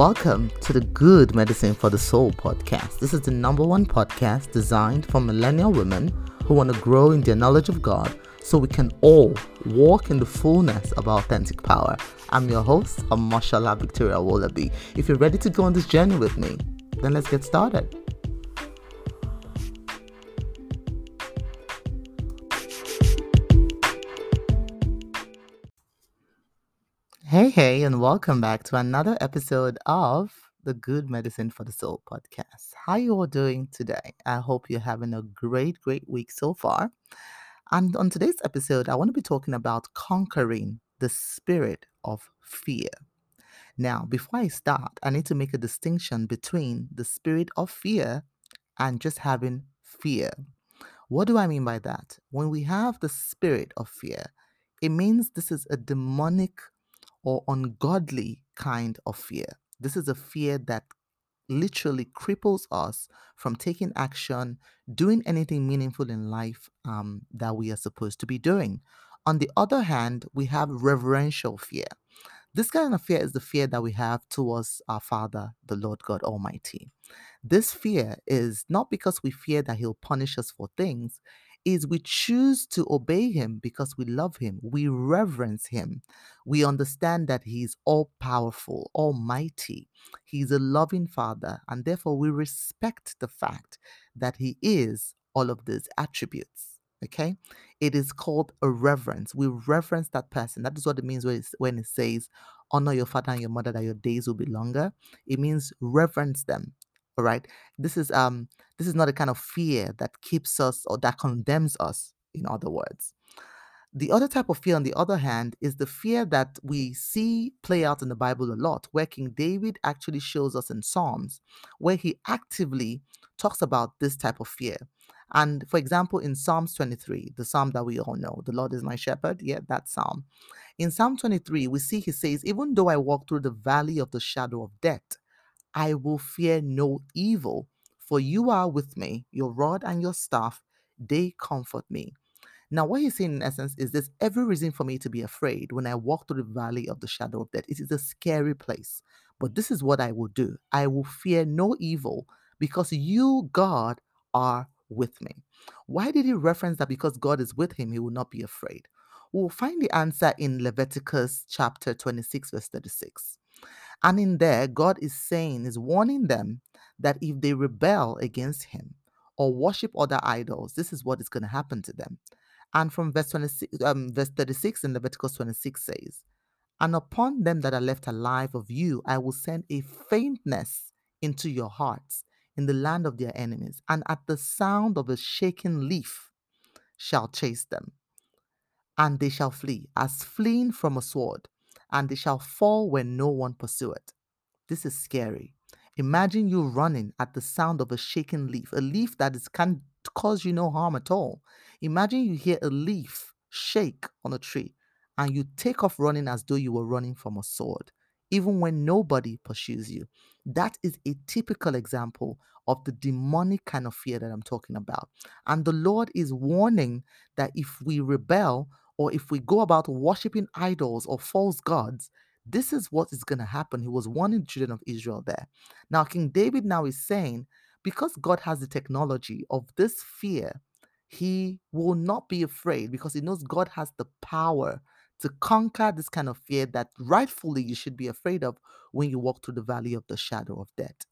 Welcome to the Good Medicine for the Soul podcast. This is the number one podcast designed for millennial women who want to grow in their knowledge of God so we can all walk in the fullness of authentic power. I'm your host, Omoshola Victoria Owolabi. If you're ready to go on this journey with me, then let's get started. Hey, hey, and welcome back to another episode of the Good Medicine for the Soul podcast. How you all doing today? I hope you're having a great, great week so far. And on today's episode, I want to be talking about conquering the spirit of fear. Now, before I start, I need to make a distinction between the spirit of fear and just having fear. What do I mean by that? When we have the spirit of fear, it means this is a demonic or ungodly kind of fear. This is a fear that literally cripples us from taking action, doing anything meaningful in life um, that we are supposed to be doing. On the other hand, we have reverential fear. This kind of fear is the fear that we have towards our Father, the Lord God Almighty. This fear is not because we fear that He'll punish us for things, is we choose to obey him because we love him. We reverence him. We understand that he is all powerful, almighty. He's a loving father, and therefore we respect the fact that he is all of these attributes. Okay, it is called a reverence. We reverence that person. That is what it means when, when it says, Honor your father and your mother that your days will be longer. It means reverence them. Right. This is um this is not a kind of fear that keeps us or that condemns us, in other words. The other type of fear, on the other hand, is the fear that we see play out in the Bible a lot, where King David actually shows us in Psalms, where he actively talks about this type of fear. And for example, in Psalms 23, the psalm that we all know, the Lord is my shepherd, yeah, that psalm. In Psalm 23, we see he says, Even though I walk through the valley of the shadow of death, I will fear no evil, for you are with me, your rod and your staff, they comfort me. Now, what he's saying in essence is there's every reason for me to be afraid when I walk through the valley of the shadow of death. It is a scary place. But this is what I will do I will fear no evil because you, God, are with me. Why did he reference that because God is with him, he will not be afraid? We'll find the answer in Leviticus chapter 26, verse 36. And in there, God is saying, is warning them that if they rebel against Him or worship other idols, this is what is going to happen to them. And from verse 26, um, verse 36 in Leviticus 26 says, And upon them that are left alive of you, I will send a faintness into your hearts in the land of their enemies, and at the sound of a shaken leaf shall chase them, and they shall flee, as fleeing from a sword and they shall fall when no one pursueth. This is scary. Imagine you running at the sound of a shaking leaf, a leaf that is, can cause you no harm at all. Imagine you hear a leaf shake on a tree and you take off running as though you were running from a sword, even when nobody pursues you. That is a typical example of the demonic kind of fear that I'm talking about. And the Lord is warning that if we rebel or if we go about worshiping idols or false gods, this is what is going to happen. He was warning the children of Israel there. Now, King David now is saying, because God has the technology of this fear, he will not be afraid because he knows God has the power to conquer this kind of fear that rightfully you should be afraid of when you walk through the valley of the shadow of death.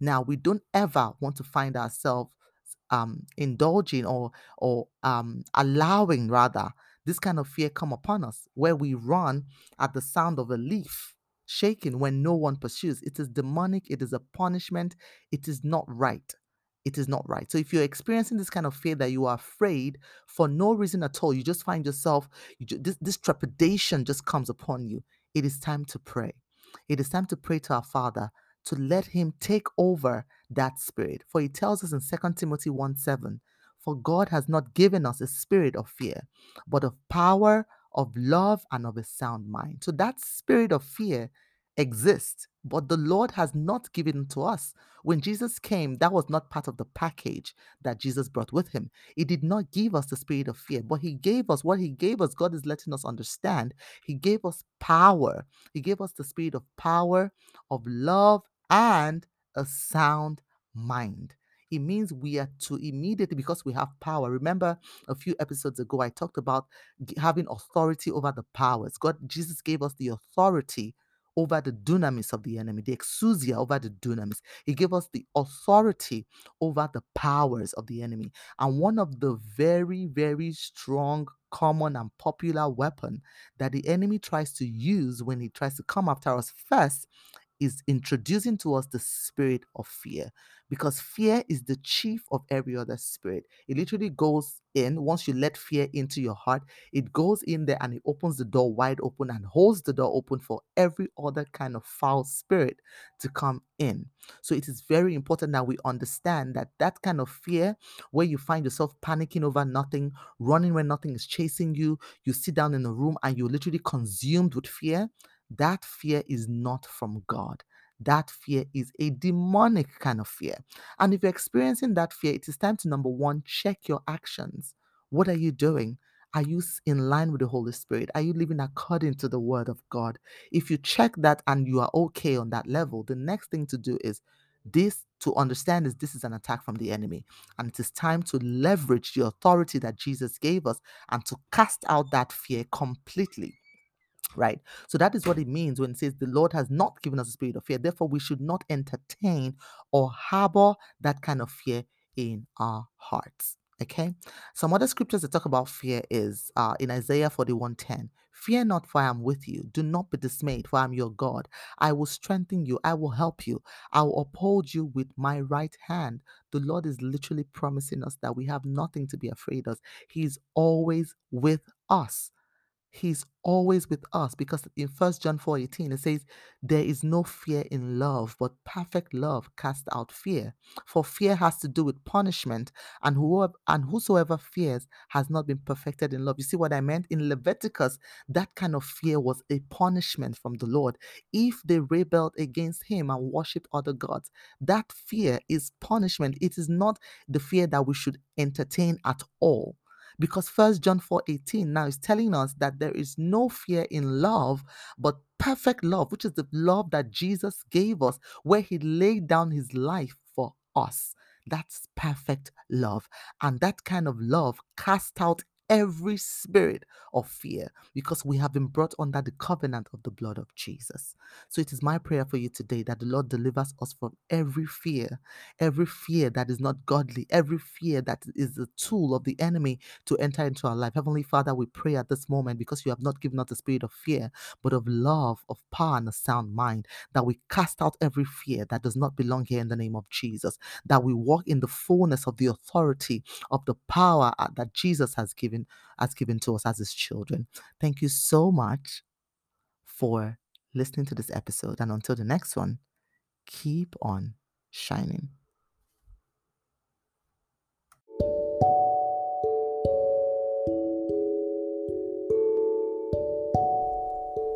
Now, we don't ever want to find ourselves um, indulging or or um, allowing rather this kind of fear come upon us, where we run at the sound of a leaf shaking when no one pursues. It is demonic, it is a punishment, it is not right. It is not right. So if you're experiencing this kind of fear that you are afraid for no reason at all, you just find yourself, you just, this, this trepidation just comes upon you. It is time to pray. It is time to pray to our Father to let Him take over that spirit. For He tells us in 2 Timothy 1 7 for God has not given us a spirit of fear, but of power, of love, and of a sound mind. So that spirit of fear exists, but the Lord has not given to us. When Jesus came, that was not part of the package that Jesus brought with him. He did not give us the spirit of fear, but he gave us what he gave us. God is letting us understand. He gave us power. He gave us the spirit of power, of love, and a sound mind. It means we are to immediately, because we have power. Remember a few episodes ago, I talked about having authority over the powers. God, Jesus gave us the authority over the dunamis of the enemy, the exousia over the dunamis. He gave us the authority over the powers of the enemy. And one of the very, very strong, common, and popular weapon that the enemy tries to use when he tries to come after us first is introducing to us the spirit of fear because fear is the chief of every other spirit. It literally goes in once you let fear into your heart, it goes in there and it opens the door wide open and holds the door open for every other kind of foul spirit to come in. So it is very important that we understand that that kind of fear, where you find yourself panicking over nothing, running when nothing is chasing you, you sit down in a room and you're literally consumed with fear that fear is not from God. That fear is a demonic kind of fear. And if you're experiencing that fear, it is time to number one, check your actions. What are you doing? Are you in line with the Holy Spirit? Are you living according to the Word of God? If you check that and you are okay on that level, the next thing to do is this to understand is this is an attack from the enemy. And it is time to leverage the authority that Jesus gave us and to cast out that fear completely right? So that is what it means when it says the Lord has not given us a spirit of fear. Therefore, we should not entertain or harbor that kind of fear in our hearts. Okay. Some other scriptures that talk about fear is uh, in Isaiah 41:10. Fear not, for I am with you. Do not be dismayed, for I am your God. I will strengthen you. I will help you. I will uphold you with my right hand. The Lord is literally promising us that we have nothing to be afraid of. He is always with us. He's always with us because in First John 4 18 it says, There is no fear in love, but perfect love casts out fear. For fear has to do with punishment, and whoever and whosoever fears has not been perfected in love. You see what I meant? In Leviticus, that kind of fear was a punishment from the Lord. If they rebelled against him and worshipped other gods, that fear is punishment. It is not the fear that we should entertain at all because first john 4 18 now is telling us that there is no fear in love but perfect love which is the love that jesus gave us where he laid down his life for us. That's perfect love. And that kind of love cast out every spirit of fear because we have been brought under the covenant of the blood of Jesus. So it is my prayer for you today that the Lord delivers us from every fear, every fear that is not godly, every fear that is the tool of the enemy to enter into our life. Heavenly Father, we pray at this moment because you have not given us the spirit of fear, but of love, of power, and a sound mind, that we cast out every fear that does not belong here in the name of Jesus, that we walk in the fullness of the authority of the power uh, that Jesus has given has given to us as his children. Thank you so much for listening to this episode and until the next one, keep on shining.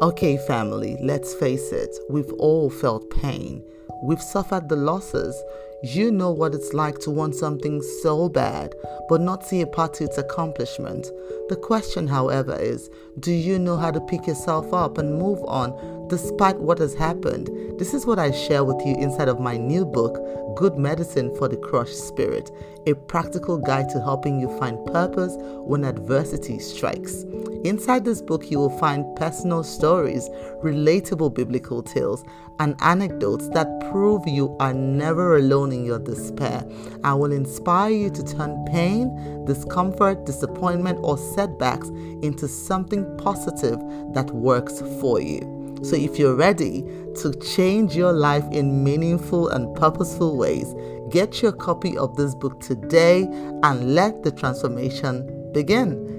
Okay, family, let's face it, we've all felt pain. We've suffered the losses. You know what it's like to want something so bad, but not see a path to its accomplishment. The question, however, is do you know how to pick yourself up and move on despite what has happened? This is what I share with you inside of my new book, Good Medicine for the Crushed Spirit, a practical guide to helping you find purpose when adversity strikes. Inside this book, you will find personal stories, relatable biblical tales, and anecdotes that prove you are never alone in your despair I will inspire you to turn pain, discomfort, disappointment, or setbacks into something positive that works for you. So, if you're ready to change your life in meaningful and purposeful ways, get your copy of this book today and let the transformation begin.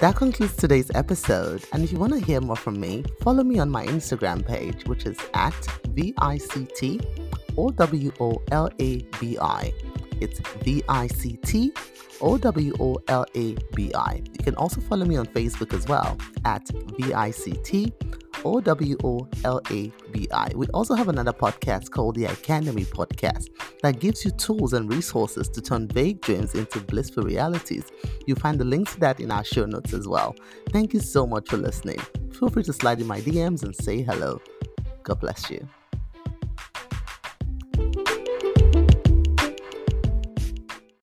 That concludes today's episode. And if you want to hear more from me, follow me on my Instagram page, which is at V I C T O W O L A B I. It's V I C T O W O L A B I. You can also follow me on Facebook as well at V I C T O W O L A B I. We also have another podcast called the ICANDEMY Podcast that gives you tools and resources to turn vague dreams into blissful realities. You'll find the links to that in our show notes as well. Thank you so much for listening. Feel free to slide in my DMs and say hello. God bless you.